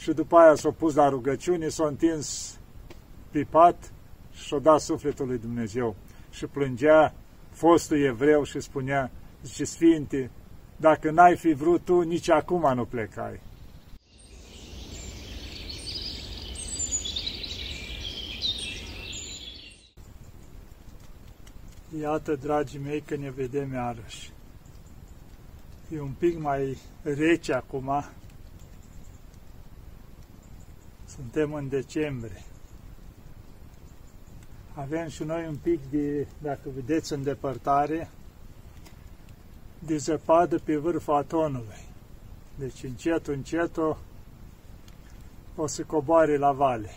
și după aia s-a pus la rugăciune, s-a întins pipat și a dat sufletul lui Dumnezeu. Și plângea fostul evreu și spunea, zice, Sfinte, dacă n-ai fi vrut tu, nici acum nu plecai. Iată, dragii mei, că ne vedem iarăși. E un pic mai rece acum. Suntem în decembrie. Avem și noi un pic de, dacă vedeți în depărtare, de zăpadă pe vârful atonului. Deci încet, încet o, o să coboare la vale.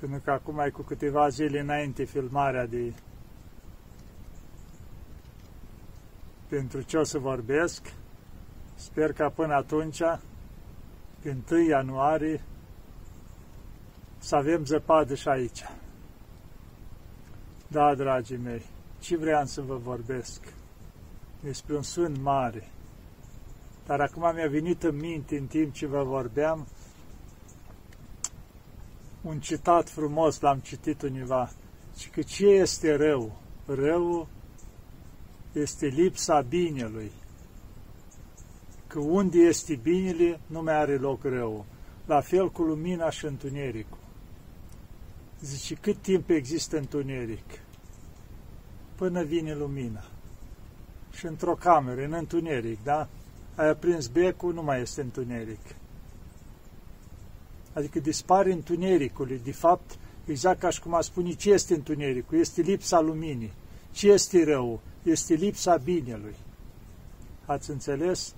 Pentru că acum ai cu câteva zile înainte filmarea de pentru ce o să vorbesc. Sper că până atunci, în 1 ianuarie, să avem zăpadă și aici. Da, dragii mei, ce vreau să vă vorbesc? Despre un sfânt mare. Dar acum mi-a venit în minte, în timp ce vă vorbeam, un citat frumos, l-am citit univa, și că ce este rău? Rău este lipsa binelui. Că unde este binele, nu mai are loc rău. La fel cu lumina și întunericul. Zice, cât timp există întuneric? Până vine lumina. Și într-o cameră, în întuneric, da? Ai aprins becul, nu mai este întuneric. Adică dispare întunericul. De fapt, exact ca și cum a spune, ce este întunericul? Este lipsa luminii. Ce este rău? Este lipsa binelui. Ați înțeles?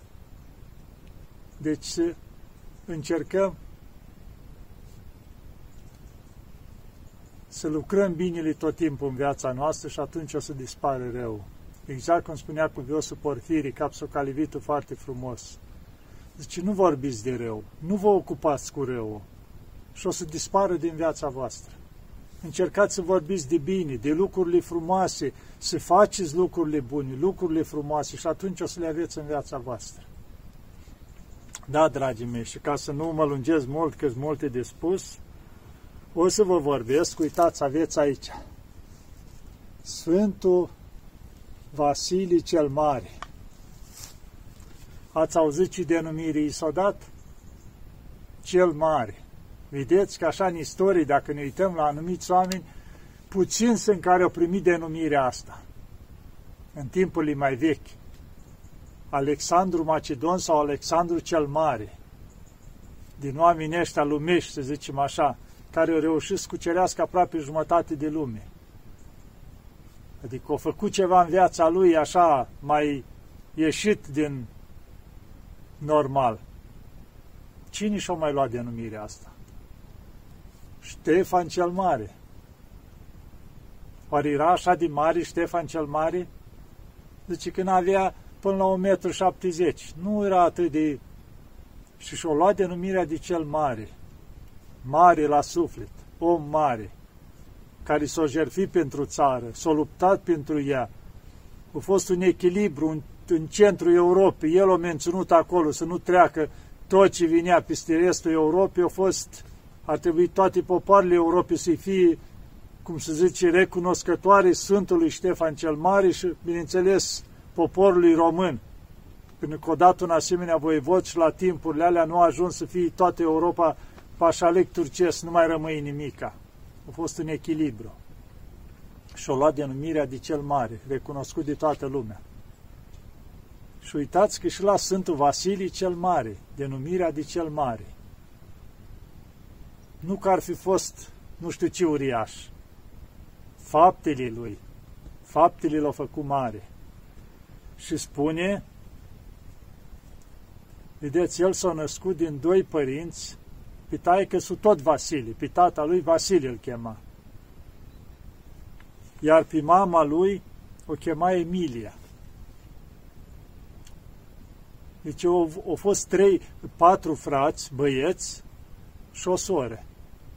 Deci să încercăm să lucrăm binele tot timpul în viața noastră și atunci o să dispare rău. Exact cum spunea cu Viosul Porfirii, Capsocalivitul foarte frumos. Zice, nu vorbiți de rău, nu vă ocupați cu rău și o să dispară din viața voastră. Încercați să vorbiți de bine, de lucrurile frumoase, să faceți lucrurile bune, lucrurile frumoase și atunci o să le aveți în viața voastră. Da, dragii mei, și ca să nu mă lungesc mult, că sunt multe de spus, o să vă vorbesc, uitați, aveți aici. Sfântul Vasilii cel Mare. Ați auzit ce denumire i s-a dat? Cel Mare. Vedeți că așa în istorie, dacă ne uităm la anumiți oameni, puțin sunt care au primit denumirea asta. În timpurile mai vechi. Alexandru Macedon sau Alexandru cel Mare. Din oamenii ăștia lumești, să zicem așa, care au reușit să cucerească aproape jumătate de lume. Adică au făcut ceva în viața lui așa mai ieșit din normal. Cine și-a mai luat denumirea asta? Ștefan cel Mare. Oare era așa de mare Ștefan cel Mare? Deci când avea până la 1,70 m. Nu era atât de... Și și-o luat denumirea de cel mare. Mare la suflet. Om mare. Care s-a jertfit pentru țară. S-a luptat pentru ea. A fost un echilibru în, în centrul Europei. El a menținut acolo să nu treacă tot ce vinea peste restul Europei. A fost ar trebui toate popoarele Europei să fie, cum se zice, recunoscătoare Sfântului Ștefan cel Mare și, bineînțeles, poporului român. Pentru că odată un asemenea voivod și la timpurile alea nu a ajuns să fie toată Europa pașalec turcesc, nu mai rămâi nimica. A fost un echilibru. Și-o luat denumirea de cel mare, recunoscut de toată lumea. Și uitați că și la Sfântul Vasilii cel Mare, denumirea de cel Mare. Nu că ar fi fost nu știu ce uriaș. Faptele lui, faptele l-au făcut mare. Și spune, vedeți, el s-a născut din doi părinți, pe taică su tot Vasile, pe tata lui Vasile îl chema. Iar pe mama lui o chema Emilia. Deci au, au fost trei, patru frați, băieți și o soră.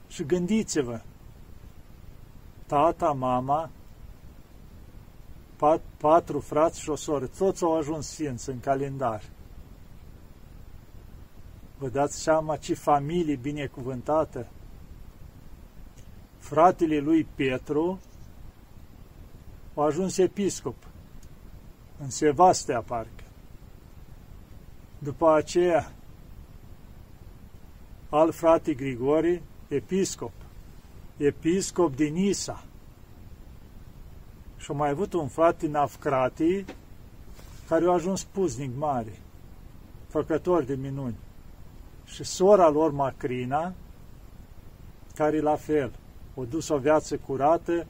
Și gândiți-vă, tata, mama, pat, patru frați și o soră, toți au ajuns sfinți în calendar. Vă dați seama ce familie binecuvântată? Fratele lui Petru a ajuns episcop în Sevastea, parcă. După aceea, al frate Grigori, episcop, episcop din Isa. Și a mai avut un frate Nafcrati, care a ajuns puznic mare, făcător de minuni. Și sora lor Macrina, care la fel, a dus o viață curată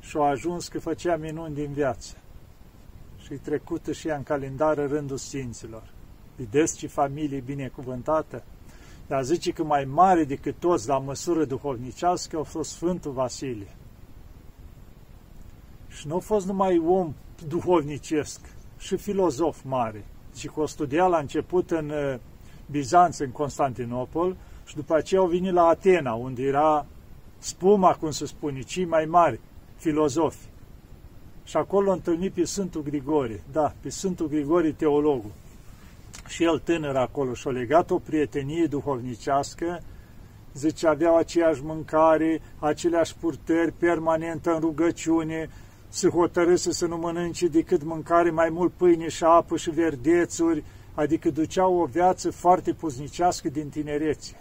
și a ajuns că făcea minuni din viață. Și trecută și ea în calendar rândul Sfinților. Vedeți ce familie binecuvântată? Dar zice că mai mare decât toți la măsură duhovnicească a fost Sfântul Vasilie. Și nu a fost numai om duhovnicesc, și filozof mare. Și că o studia la început în uh, Bizanț, în Constantinopol, și după aceea au venit la Atena, unde era spuma, cum se spune, cei mai mari filozofi. Și acolo a întâlnit pe Sfântul Grigori, da, pe Sfântul Grigori teologul. Și el tânăr acolo și-a legat o prietenie duhovnicească, zice, aveau aceeași mâncare, aceleași purtări, permanent în rugăciune, se hotărâse să nu mănânce decât mâncare, mai mult pâine și apă și verdețuri, adică duceau o viață foarte puznicească din tinerețe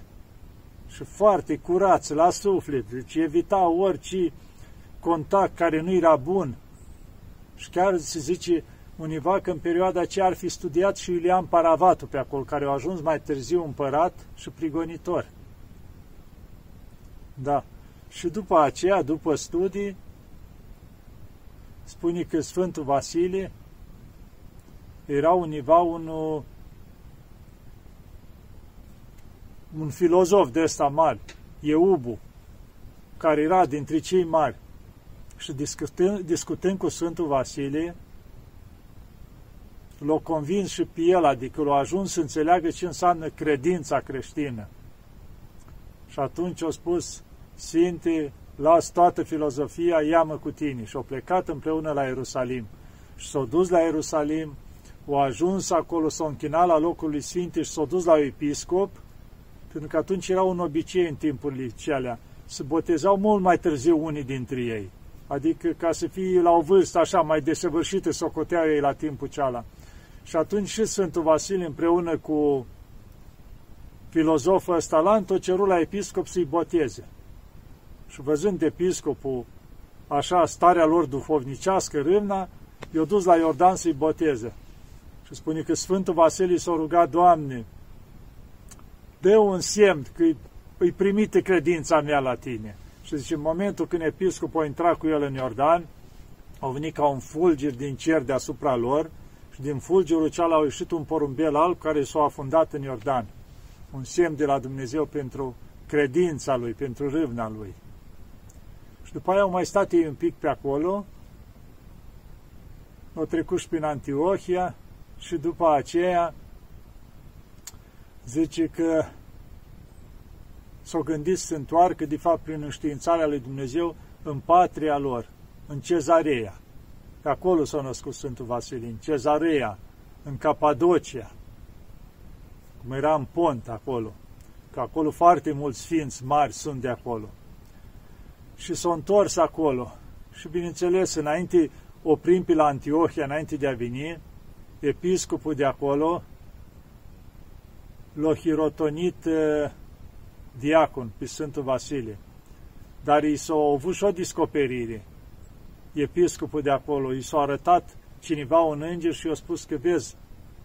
și foarte curați la suflet, deci evitau orice contact care nu era bun. Și chiar se zice univa că în perioada aceea ar fi studiat și Iulian Paravatu pe acolo, care a ajuns mai târziu împărat și prigonitor. Da. Și după aceea, după studii, spune că Sfântul Vasilie era univa un, un filozof de ăsta mare, Eubu, care era dintre cei mari. Și discutând, discutând cu Sfântul Vasilie, l-a convins și pe el, adică l-a ajuns să înțeleagă ce înseamnă credința creștină. Și atunci a spus, Sfinte, las toată filozofia, ia-mă cu tine. Și au plecat împreună la Ierusalim. Și s-au dus la Ierusalim, au ajuns acolo, s-au închinat la locul lui Sfinte și s-au dus la episcop, pentru că atunci era un obicei în timpurile celea. Se botezau mult mai târziu unii dintre ei. Adică ca să fie la o vârstă așa mai desăvârșită, socoteau ei la timpul ceala. Și atunci și Sfântul Vasile împreună cu filozoful ăsta la tot cerul la episcop să-i boteze. Și văzând episcopul așa starea lor duhovnicească, râmna, i-a dus la Iordan să-i boteze. Și spune că Sfântul Vasile s-a rugat, Doamne, dă un semn că îi primite credința mea la tine. Și zice, în momentul când episcopul a intrat cu el în Iordan, au venit ca un fulger din cer deasupra lor și din fulgerul cealaltă a ieșit un porumbel alb care s-a afundat în Iordan. Un semn de la Dumnezeu pentru credința lui, pentru râvna lui. Și după aia au mai stat ei un pic pe acolo, au trecut și prin Antiohia și după aceea zice că s-au gândit să se întoarcă, de fapt, prin înștiințarea lui Dumnezeu, în patria lor, în Cezarea. Pe acolo s-a născut Sfântul Vasilin, Cezarea, în Capadocia, cum era în Pont acolo, că acolo foarte mulți sfinți mari sunt de acolo și s-a întors acolo. Și bineînțeles, înainte oprim pe la Antiohia, înainte de a veni, episcopul de acolo l-a hirotonit uh, diacon pe Sfântul Vasile. Dar i s-a avut și o descoperire. Episcopul de acolo i s-a arătat cineva un înger și i-a spus că vezi,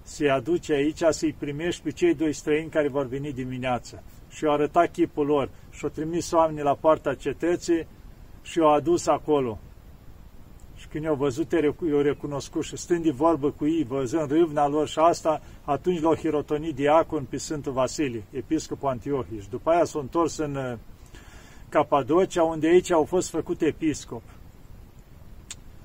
se aduce aici să-i primești pe cei doi străini care vor veni dimineața și i-a arătat chipul lor și au trimis oamenii la poarta cetății și i-au adus acolo. Și când i-au văzut, i-au recunoscut și stând de vorbă cu ei, văzând râvna lor și asta, atunci l-au hirotonit diacon pe Sfântul Vasilie, episcopul Antiohii. Și după aia s-au întors în uh, Capadocia, unde aici au fost făcut episcop.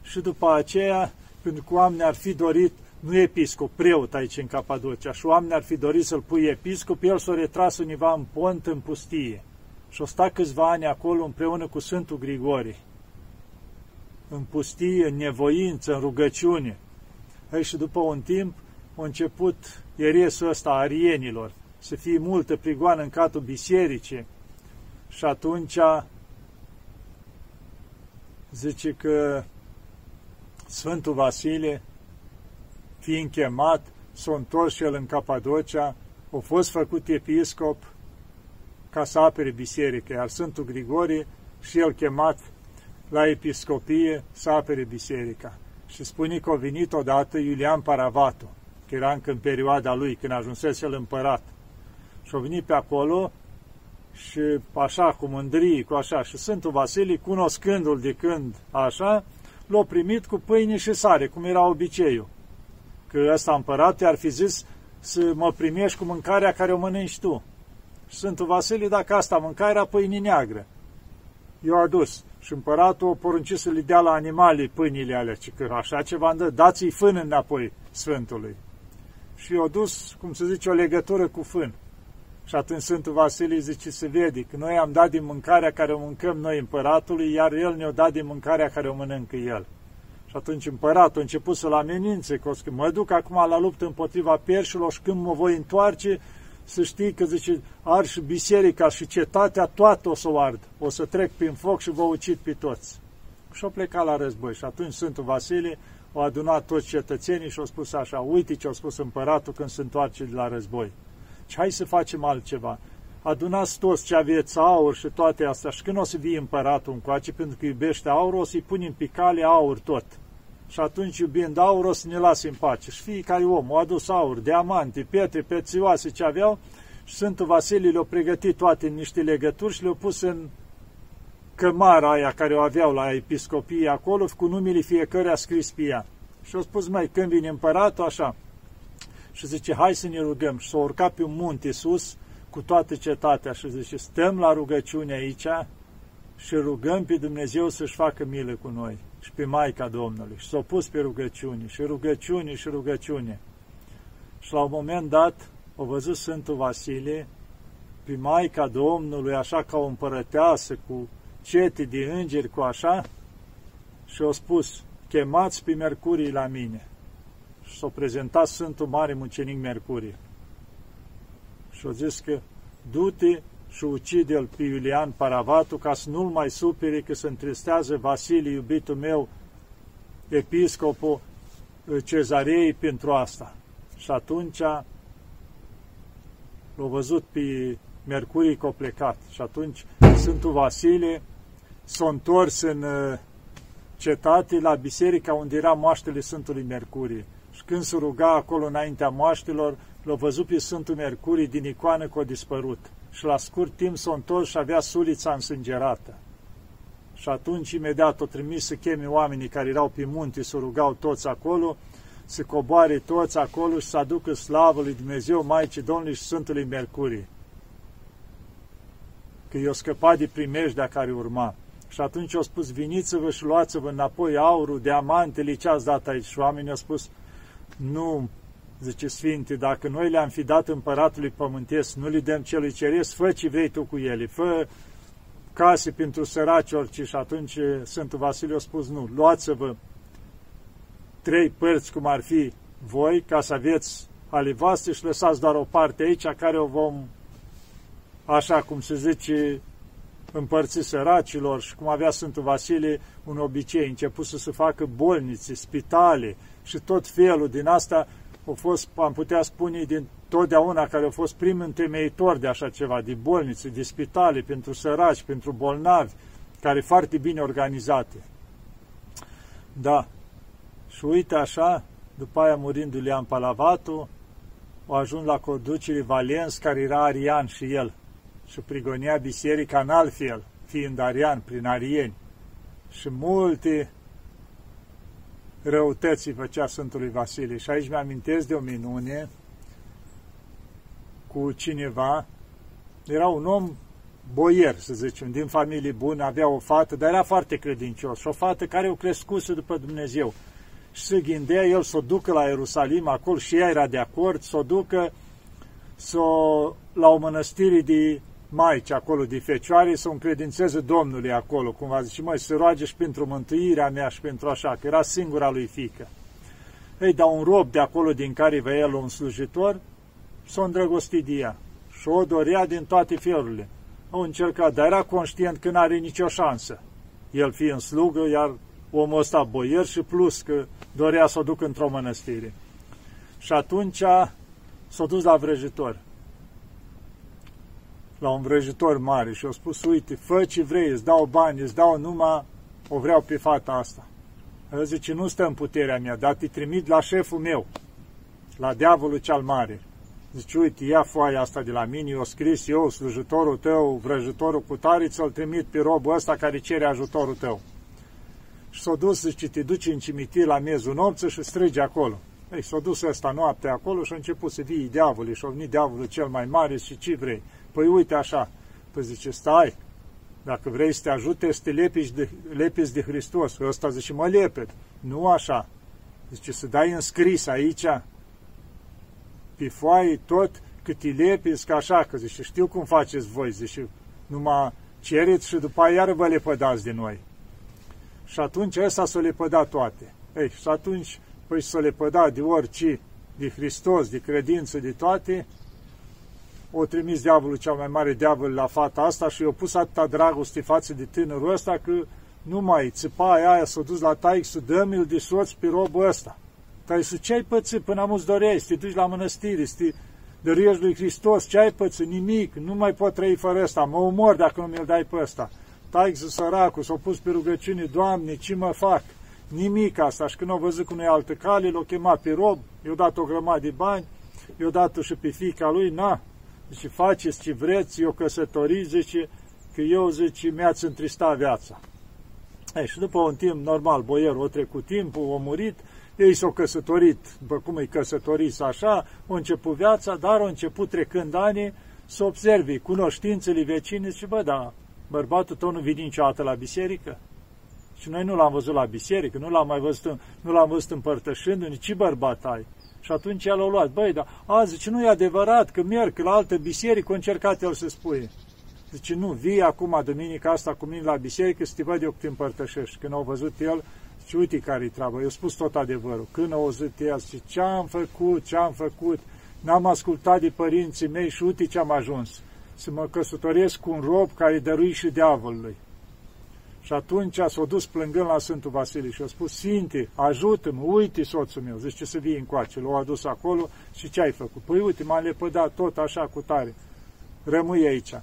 Și după aceea, pentru că oamenii ar fi dorit nu episcop, preot aici în Capadocia, și oamenii ar fi dorit să-l pui episcop, el s-a retras univa în pont, în pustie. Și o sta câțiva ani acolo împreună cu Sfântul Grigori, în pustie, în nevoință, în rugăciune. Ei, și după un timp a început eresul ăsta arienilor, să fie multă prigoană în catul bisericii. Și atunci zice că Sfântul Vasile, fiind chemat, s-a întors și el în Capadocia, a fost făcut episcop ca să apere biserica, iar Sfântul Grigorie și el chemat la episcopie să apere biserica. Și spune că a venit odată Iulian Paravatu, că era încă în perioada lui, când ajunsese el împărat. Și a venit pe acolo și așa, cu mândrie, cu așa. Și Sfântul Vasile, cunoscându-l de când așa, l-a primit cu pâine și sare, cum era obiceiul. Că ăsta împărat ar fi zis să mă primești cu mâncarea care o mănânci tu. Și Sfântul Vasile, dacă asta mânca, era pâine neagră. Eu adus. Și împăratul o porunci să le dea la animale pâinile alea, ci că așa ceva îndă, dați-i fân înapoi Sfântului. Și eu dus, cum să zice, o legătură cu fân. Și atunci Sfântul Vasile zice, se vede că noi am dat din mâncarea care o mâncăm noi împăratului, iar el ne-a dat din mâncarea care o mănâncă el. Și atunci împăratul a început să-l amenințe, că mă duc acum la luptă împotriva perșilor și când mă voi întoarce, să știi că, zice, ar și biserica și cetatea, toată o să o ard. O să trec prin foc și vă ucid pe toți. Și-o plecat la război. Și atunci Sfântul Vasile au adunat toți cetățenii și au spus așa, uite ce au spus împăratul când se întoarce de la război. Și hai să facem altceva. Adunați toți ce aveți aur și toate astea și când o să vii împăratul încoace, pentru că iubește aur, o să-i punem pe cale aur tot. Și atunci, iubind aur, o să ne lase în pace. Și fiecare om a adus aur, diamante, pietre prețioase ce aveau și Sfântul Vasile le-a pregătit toate în niște legături și le-a pus în cămara aia care o aveau la episcopie acolo, cu numele fiecare a scris pe ea. Și a spus, mai, când vine împăratul, așa. Și zice, hai să ne rugăm. Și s-a urcat pe un munte sus cu toată cetatea și zice, stăm la rugăciune aici și rugăm pe Dumnezeu să-și facă milă cu noi și pe Maica Domnului. Și s-au pus pe rugăciune și rugăciune și rugăciune. Și la un moment dat, o văzut Sfântul Vasile pe Maica Domnului, așa ca o împărăteasă, cu cete de îngeri, cu așa, și au spus, chemați pe Mercurii la mine. Și s-a prezentat Sfântul Mare Mucenic Mercurie. Și au zis că, du-te și ucide-l pe Iulian Paravatu ca să nu-l mai supere că se întristează Vasilie, iubitul meu, episcopul cezarei pentru asta. Și atunci l-a văzut pe Mercurii că a plecat. Și atunci Sfântul Vasile s-a întors în uh, cetate la biserica unde era moaștele Sfântului Mercurie. Și când se ruga acolo înaintea moaștelor, l-a văzut pe Sfântul Mercurii din icoană că a dispărut și la scurt timp s-a întors și avea sulița însângerată. Și atunci imediat o trimis să cheme oamenii care erau pe munte, să rugau toți acolo, să coboare toți acolo și să aducă slavă lui Dumnezeu, Maicii Domnului și Sfântului Mercurie. Că i-o scăpat de primejdea care urma. Și atunci au spus, viniți-vă și luați-vă înapoi aurul, diamantele, ce ați dat aici? Și oamenii au spus, nu, zice Sfinte, dacă noi le-am fi dat împăratului pământesc, nu le dăm celui ceresc, fă ce vrei tu cu ele, fă case pentru săraci orice. Și atunci Sfântul Vasile a spus, nu, luați-vă trei părți cum ar fi voi, ca să aveți ale voastre și lăsați doar o parte aici, care o vom, așa cum se zice, împărți săracilor și cum avea Sfântul Vasile un obicei, început să se facă bolnițe, spitale și tot felul din asta au fost, am putea spune, din totdeauna care au fost prim întemeitor de așa ceva, de bolnițe, de spitale, pentru săraci, pentru bolnavi, care foarte bine organizate. Da. Și uite așa, după aia murind Iulian Palavatu, au ajuns la conducere Valens, care era arian și el, și prigonia biserica în altfel, fiind arian, prin arieni. Și multe răutății făcea Sfântului Vasile. Și aici mi-amintesc de o minune cu cineva, era un om boier, să zicem, din familie bună, avea o fată, dar era foarte credincios. Și o fată care o crescuse după Dumnezeu. Și se gândea el să o ducă la Ierusalim, acolo și ea era de acord, să o ducă să o, la o mănăstire de maici acolo de fecioare să o încredințeze Domnului acolo, cum va zice, măi, să roage și pentru mântuirea mea și pentru așa, că era singura lui fică. Ei, dar un rob de acolo din care vă el un slujitor, s-a îndrăgostit de ea. și o dorea din toate felurile. Au încercat, dar era conștient că n-are nicio șansă. El fiind slugă, iar omul ăsta boier și plus că dorea să o ducă într-o mănăstire. Și atunci s-a dus la vrăjitor. La un vrăjitor mare și a spus, uite, fă ce vrei, îți dau bani, îți dau numai, o vreau pe fata asta. El zice, nu stă în puterea mea, dar te trimit la șeful meu, la diavolul cel mare. Zice, uite, ia foaia asta de la mine, eu scris eu, slujitorul tău, vrăjitorul cu tare, ți-l trimit pe robul ăsta care cere ajutorul tău. Și s-a dus, zice, te duci în cimitir la miezul nopții și strige acolo. Ei, s-a dus ăsta noapte acolo și a început să vii diavolul și a venit diavolul cel mai mare și ce vrei? Păi uite așa. Păi zice, stai, dacă vrei să te ajute, să te lepiți de, lepiți de Hristos. Ăsta zice, mă lepet. Nu așa. Zice, să dai înscris aici, pe foaie, tot cât te lepiți, ca așa, că zice, știu cum faceți voi, zice, numai cereți și după aia iară vă lepădați de noi. Și atunci ăsta s-o lepăda toate. Ei, și atunci, păi s-o lepăda de orice, de Hristos, de credință, de toate, o trimis diavolul cel mai mare diavol la fata asta și i-a pus atâta dragoste față de tânărul ăsta că nu mai țipa aia, aia s-a dus la taic să dă-mi-l de soț pe robul ăsta. Tai să ce ai pățit până am doreai, să te duci la mănăstire, să te dăruiești lui Hristos, ce ai pățit? Nimic, nu mai pot trăi fără ăsta, mă omor dacă nu mi-l dai pe ăsta. Tai să săracul, s-a pus pe rugăciune, Doamne, ce mă fac? Nimic asta. Și când au văzut că nu e altă cale, l-au chemat pe rob, i-au dat o grămadă de bani, i-au dat și pe fica lui, na, Zice, faceți ce vreți, eu căsătorii, zice, că eu, zice, mi-ați întristat viața. Ei, și după un timp normal, boierul a trecut timpul, a murit, ei s-au căsătorit, după cum îi căsătoriți așa, au început viața, dar au început trecând ani să observi cunoștințele vecine și bă, da, bărbatul tău nu vine niciodată la biserică. Și noi nu l-am văzut la biserică, nu l-am mai văzut, nu l-am văzut împărtășându nici ce bărbat ai. Și atunci el a luat, băi, dar azi, zice, nu e adevărat că merg la altă biserică, a încercat el să spui. Zice, nu, vii acum duminica asta cu mine la biserică să te văd eu că te împărtășești. Când au văzut el, zice, uite care-i treaba, eu spus tot adevărul. Când au auzit el, zice, ce-am făcut, ce-am făcut, n-am ascultat de părinții mei și uite ce-am ajuns. Să mă căsătoresc cu un rob care dărui și diavolului. Și atunci s-a dus plângând la Sfântul Vasile și a spus, Sfinte, ajută-mă, uite soțul meu, zice să vii încoace. L-au adus acolo și ce ai făcut? Păi uite, m-a lepădat tot așa cu tare. Rămâi aici.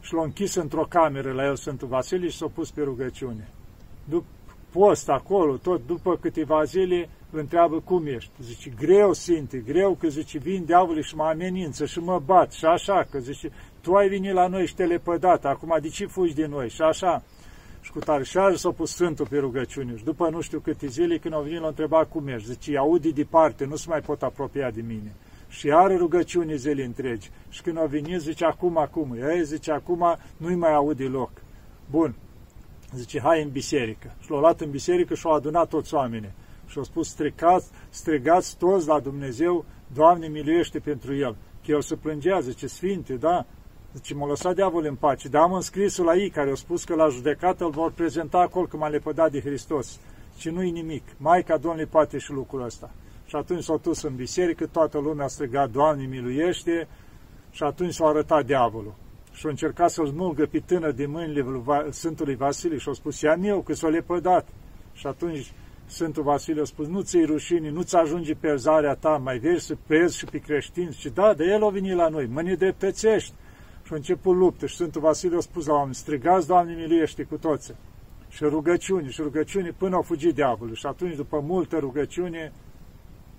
Și l-a închis într-o cameră la el Sfântul Vasile și s-a pus pe rugăciune. După post acolo, tot după câteva zile, îl întreabă cum ești. Zice, greu, Sinte, greu, că zice, vin diavolii și mă amenință și mă bat și așa, că zice, tu ai venit la noi și te lepădat, acum de ce fugi de noi și așa și cu tare. Și s-a pus Sfântul pe rugăciune. Și după nu știu câte zile, când au venit, l-a întrebat cum ești. Zice, audi departe, nu se mai pot apropia de mine. Și are rugăciune zile întregi. Și când au venit, zice, acum, acum. Ei, zice, acum nu-i mai audi loc. Bun. Zice, hai în biserică. Și l-au luat în biserică și au adunat toți oamenii. Și au spus, strigați, strigați toți la Dumnezeu, Doamne, miluiește pentru el. Că el se plângea, zice, Sfinte, da, Zice, m-a lăsat diavol în pace, dar am înscrisul la ei care au spus că la judecată îl vor prezenta acolo că m-a lepădat de Hristos. Și nu-i nimic. Maica Domnului poate și lucrul ăsta. Și atunci s-au dus în biserică, toată lumea a strigat, Doamne miluiește, și atunci s-a arătat diavolul. Și a încercat să-l smulgă pe tână de mâinile Sfântului Vasile și a spus, ia eu, că s-a lepădat. Și atunci Sfântul Vasile a spus, nu ți-i rușine, nu-ți ajunge perzarea ta, mai vezi să pezi și pe creștini. Și da, de el a venit la noi, mă nedreptățești. Și a început luptă și Sfântul Vasile a spus la oameni, strigați, Doamne, miluiește cu toți. Și rugăciuni, și rugăciuni până au fugit diavolul. Și atunci, după multă rugăciune,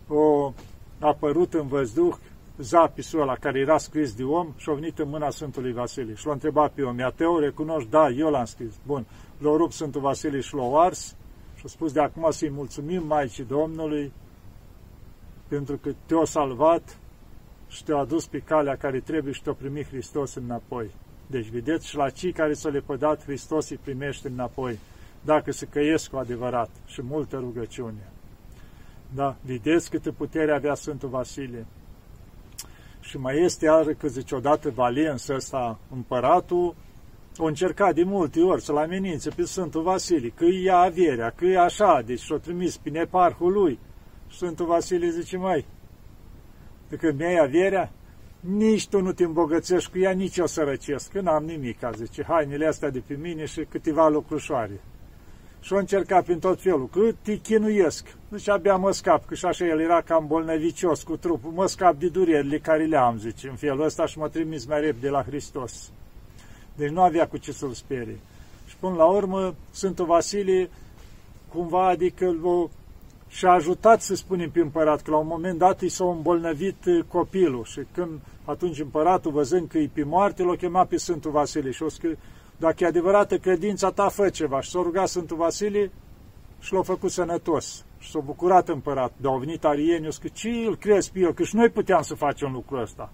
o apărut în văzduh zapisul ăla care era scris de om și a venit în mâna Sfântului Vasile. Și l-a întrebat pe om, ia Teo, recunoști? Da, eu l-am scris. Bun, l-a rupt Sfântul Vasile și l-a ars și a spus de acum să-i mulțumim Maicii Domnului pentru că te-a salvat și te-a adus pe calea care trebuie și te-a primit Hristos înapoi. Deci, vedeți, și la cei care s-au lepădat, Hristos îi primește înapoi, dacă se căiesc cu adevărat și multă rugăciune. Da, vedeți câtă putere avea Sfântul Vasile. Și mai este iară că zice odată Valens ăsta, împăratul, o încercat de multe ori să-l amenințe pe Sfântul Vasile, că îi ia averea, că e așa, deci și-o trimis pe neparhul lui. Sfântul Vasile zice, mai, de când mi-ai averea, nici tu nu te îmbogățești cu ea, nici eu sărăcesc, că n-am nimic, zice, hainele astea de pe mine și câteva lucrușoare. Și-o încerca prin tot felul, că te chinuiesc. Deci abia mă scap, că și așa el era cam bolnevicios cu trupul, mă scap de durerile care le am, zice, în felul ăsta și mă trimis mai repede la Hristos. Deci nu avea cu ce să-l sperie. Și până la urmă, Sfântul Vasilie, cumva, adică o și a ajutat, să spunem, pe împărat, că la un moment dat i s-a îmbolnăvit uh, copilul și când atunci împăratul, văzând că e pe moarte, l-a chemat pe Sfântul Vasilie și o scris, dacă e adevărată credința ta, fă ceva. Și s-a rugat Sfântul Vasilie și l-a făcut sănătos. Și s-a bucurat împărat. Dar au venit arieni, că ce îl crezi pe el? Că și noi puteam să facem lucrul ăsta.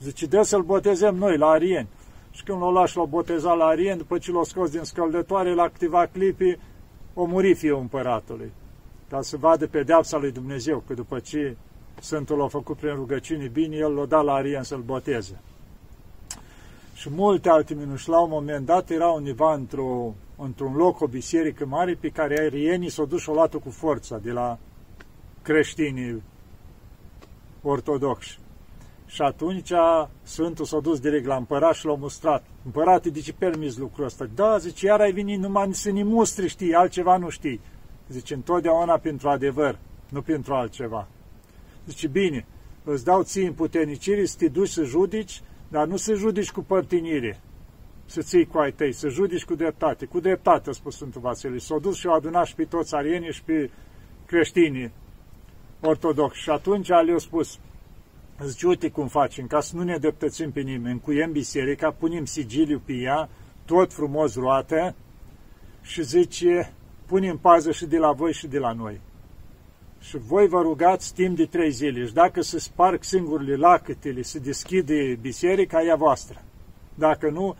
Zice, de să-l botezăm noi la arieni. Și când l-au luat și l-au botezat la arieni, după ce l-au scos din scăldătoare, la câteva clipi, o muri fiul împăratului ca să vadă pedeapsa lui Dumnezeu, că după ce Sfântul l-a făcut prin rugăciuni bine, el l-a dat la Arien să-l boteze. Și multe alte minuni. Și la un moment dat era undeva într-o, într-un loc, o biserică mare, pe care arienii s-au dus și o luat cu forța de la creștinii ortodoxi. Și atunci Sfântul s-a dus direct la împărat și l-a mustrat. Împărate, de ce permis lucrul ăsta? Da, zice, iar ai venit numai să ne mustri, știi, altceva nu știi. Zice, întotdeauna pentru adevăr, nu pentru altceva. Zice, bine, îți dau ție în puternicire să te duci să judici, dar nu să judici cu părtinire, să ții cu ai tăi, să judici cu dreptate. Cu dreptate, a spus Sfântul Vasile. S-au dus și au adunat și pe toți arienii și pe creștinii ortodoxi. Și atunci le-au spus, zice, uite cum facem, ca să nu ne dreptățim pe nimeni, încuiem biserica, punem sigiliu pe ea, tot frumos roată, și zice, punem pază și de la voi și de la noi. Și voi vă rugați timp de trei zile și dacă se sparg singurile lacătele, se deschide biserica, ea voastră. Dacă nu,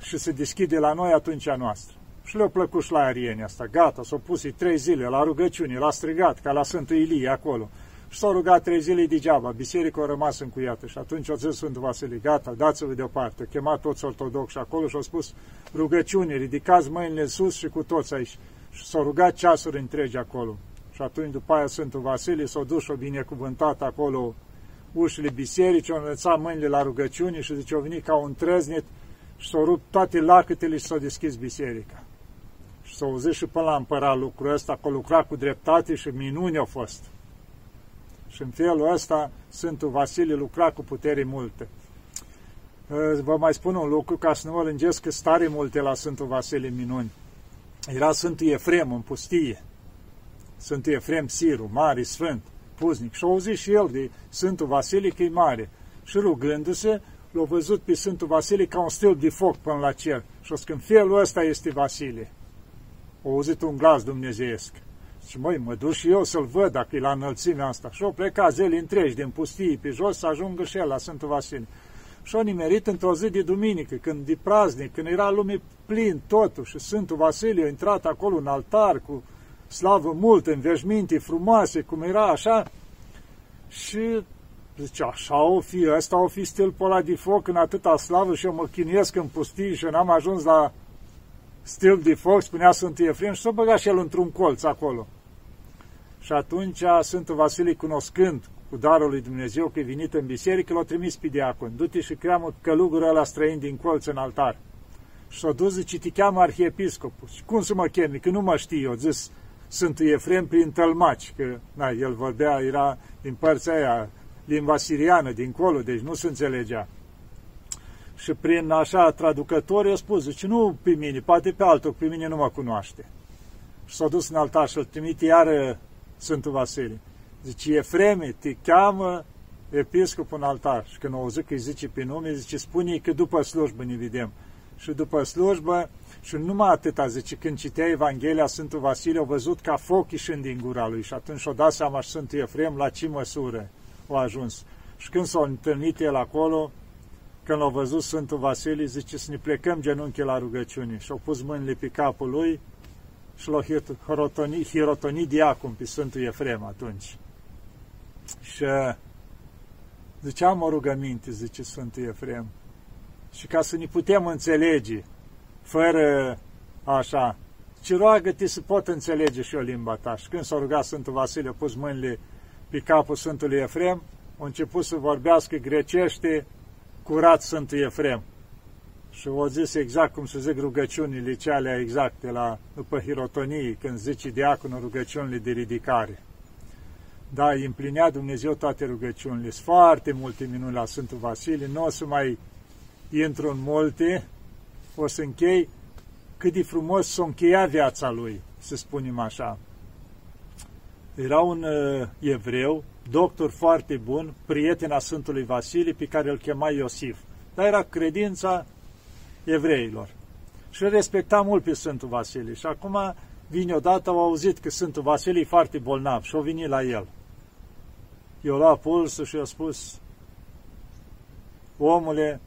și se deschide la noi, atunci a noastră. Și le-a plăcut și la arieni asta. Gata, s-au pus trei zile la rugăciune, l-a strigat, ca la Sfântul Ilie acolo. Și s-au rugat trei zile degeaba, biserica a rămas încuiată. Și atunci a zis Sfântul Vasile, gata, dați-vă deoparte. A chemat toți ortodoxi acolo și au spus rugăciune, ridicați mâinile sus și cu toți aici și s-au rugat ceasuri întregi acolo. Și atunci, după aia, Sfântul Vasile s-a dus și a binecuvântat acolo ușile bisericii, au înălțat mâinile la rugăciune și zice, au venit ca un trăznit și s-au rupt toate lacătele și s-au deschis biserica. Și s-au auzit și până la împărat lucrul ăsta, că lucra cu dreptate și minuni au fost. Și în felul ăsta Sfântul Vasile lucra cu putere multe. Vă mai spun un lucru ca să nu mă lângesc că stare multe la Sfântul Vasile minuni era Sfântul Efrem în pustie. Sfântul Efrem Siru, mare, sfânt, puznic. Și a auzit și el de Sfântul Vasile că e mare. Și rugându-se, l-a văzut pe Sfântul Vasile ca un stil de foc până la cer. Și a zis că în felul ăsta este Vasile. A auzit un glas dumnezeiesc. Și măi, mă duc și eu să-l văd dacă e la înălțimea asta. Și au plecat zile întregi din pustie pe jos să ajungă și el la Sfântul Vasile și-o nimerit într-o zi de duminică, când de praznic, când era lume plin totul și Sfântul Vasilie a intrat acolo în altar cu slavă mult, în veșminte frumoase, cum era așa, și zice, așa o fi, ăsta o fi stâlpul ăla de foc în atâta slavă și eu mă chinuiesc în pustii și n-am ajuns la stâlp de foc, spunea Sfântul Efrem, și s-a băgat și el într-un colț acolo. Și atunci Sfântul Vasilie, cunoscând cu darul lui Dumnezeu, că e venit în biserică, l-a trimis pe diacon. Du-te și cheamă călugărul ăla străin din colț în altar. Și s-a dus, zice, te cheamă arhiepiscopul. Și cum să mă chemi? Că nu mă știi. Eu zis, sunt Efrem prin tălmaci, că na, el vorbea, era din partea aia, limba siriană, dincolo, deci nu se înțelegea. Și prin așa traducător i-a spus, zice, nu pe mine, poate pe altul, pe mine nu mă cunoaște. Și s-a dus în altar și îl trimite iară Sfântul Vasile. Zice, Efreme, te cheamă episcopul în altar. Și când o auzit că îi zice pe nume, zice, spune că după slujbă ne vedem. Și după slujbă, și numai atâta, zice, când citea Evanghelia, Sfântul Vasile a văzut ca foc ieșind din gura lui și atunci o dat seama și Sfântul Efrem la ce măsură a ajuns. Și când s-a întâlnit el acolo, când l-a văzut Sfântul Vasile, zice să ne plecăm genunchi la rugăciune. Și au pus mâinile pe capul lui și l-a hirotonit, hirotonit diacon pe Sfântul Efrem atunci. Și ziceam o rugăminte, zice Sfântul Efrem, și ca să ne putem înțelege, fără așa, ci roagă-te să pot înțelege și o limba ta. Și când s-a rugat Sfântul Vasile, a pus mâinile pe capul Sfântului Efrem, a început să vorbească grecește curat Sfântul Efrem. Și o zis exact cum se zic rugăciunile cele exacte la, după hirotonii, când zice diaconul rugăciunile de ridicare. Da, îi împlinea Dumnezeu toate rugăciunile. Sunt foarte multe minuni la Sfântul Vasile, nu o să mai intru în multe, o să închei cât de frumos s-a încheiat viața lui, să spunem așa. Era un uh, evreu, doctor foarte bun, prieten a Sfântului Vasile, pe care îl chema Iosif. Dar era credința evreilor. Și îl respecta mult pe Sfântul Vasile. Și acum vine odată, au auzit că Sfântul Vasile e foarte bolnav și au venit la el. Eu lua pulsul și i-a spus, omule,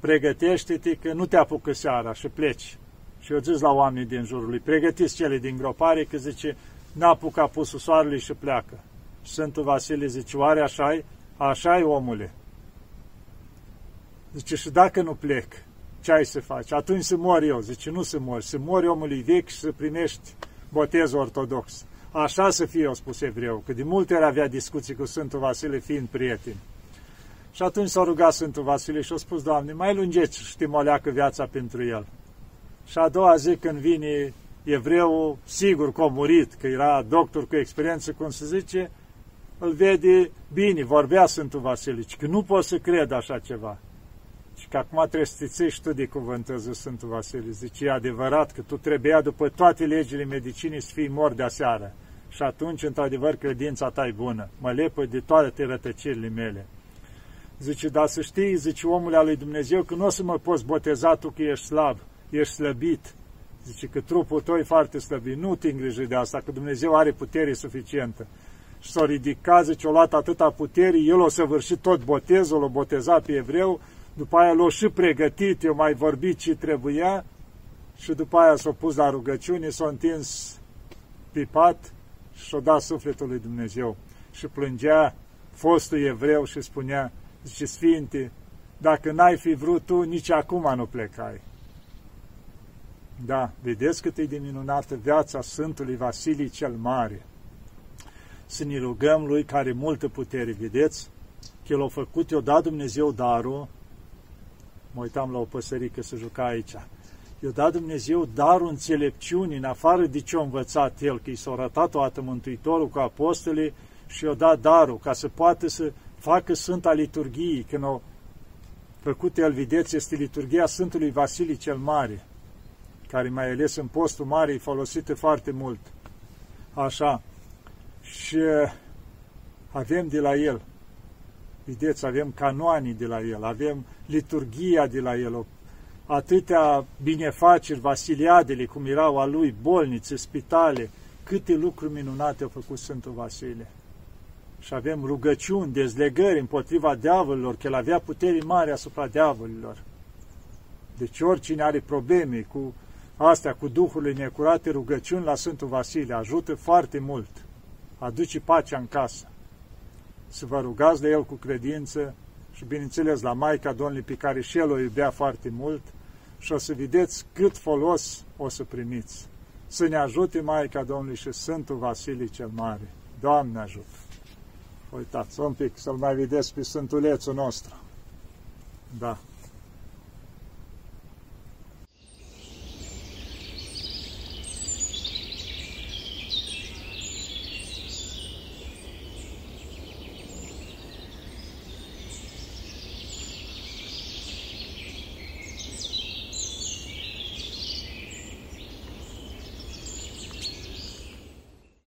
pregătește-te că nu te apucă seara și pleci. Și eu zis la oamenii din jurul lui, pregătiți cele din gropare, că zice, n-a apucat pusul soarelui și pleacă. Sfântul Vasile zice, oare așa-i? Așa-i, omule. Zice, și dacă nu plec, ce ai să faci? Atunci să mor eu. Zice, nu să mor, să mori omului vechi și să primești botez ortodox. Așa să fie, a spus evreu, că de multe ori avea discuții cu Sfântul Vasile fiind prieten. Și atunci s-a rugat Sfântul Vasile și a spus, Doamne, mai lungeți și timoleacă viața pentru el. Și a doua zi când vine evreu, sigur că a murit, că era doctor cu experiență, cum se zice, îl vede bine, vorbea Sfântul Vasile, că nu pot să cred așa ceva. Și că acum trebuie să țiți tu de cuvântăzul Sfântul Vasile. Zice, e adevărat că tu trebuia după toate legile medicinii să fii mor de aseară. Și atunci, într-adevăr, credința ta e bună. Mă lepă de toate rătăcirile mele. Zice, dar să știi, zice omul al lui Dumnezeu, că nu o să mă poți boteza tu că ești slab, ești slăbit. Zice că trupul tău e foarte slăbit. Nu te îngriji de asta, că Dumnezeu are putere suficientă. Și s-a ridicat, zice, o luat atâta putere, el o săvârșit tot botezul, o boteza pe evreu, după aia l-a și pregătit, eu mai vorbit ce trebuia și după aia s-a pus la rugăciune, s-a întins pe pat și și-a dat sufletul lui Dumnezeu. Și plângea fostul evreu și spunea, zice, Sfinte, dacă n-ai fi vrut tu, nici acum nu plecai. Da, vedeți cât e de minunată viața Sfântului Vasilii cel Mare. Să ne rugăm lui care multă putere, vedeți? Că el a făcut, i-a dat Dumnezeu darul, mă uitam la o păsărică să juca aici, i-a dat Dumnezeu darul înțelepciunii, în afară de ce a învățat el, că i s-a arătat toată Mântuitorul cu apostolii și i-a dat darul ca să poată să facă Sfânta Liturghie, când o făcut el, vedeți, este liturghia Sfântului Vasilii cel Mare, care mai ales în postul mare e folosită foarte mult. Așa. Și avem de la el, vedeți, avem canoanii de la el, avem liturghia de la el, atâtea binefaceri, vasiliadele, cum erau a lui, bolnițe, spitale, câte lucruri minunate au făcut Sfântul Vasile și avem rugăciuni, dezlegări împotriva diavolilor, că el avea putere mare asupra diavolilor. Deci oricine are probleme cu astea, cu duhurile necurate, rugăciuni la Sfântul Vasile, ajută foarte mult, aduce pacea în casă. Să vă rugați de el cu credință și, bineînțeles, la Maica Domnului pe care și el o iubea foarte mult și o să vedeți cât folos o să primiți. Să ne ajute Maica Domnului și Sfântul Vasile cel Mare. Doamne ajută! Uitați, un pic, să-l mai vedeți pe Sfântulețul nostru. Da.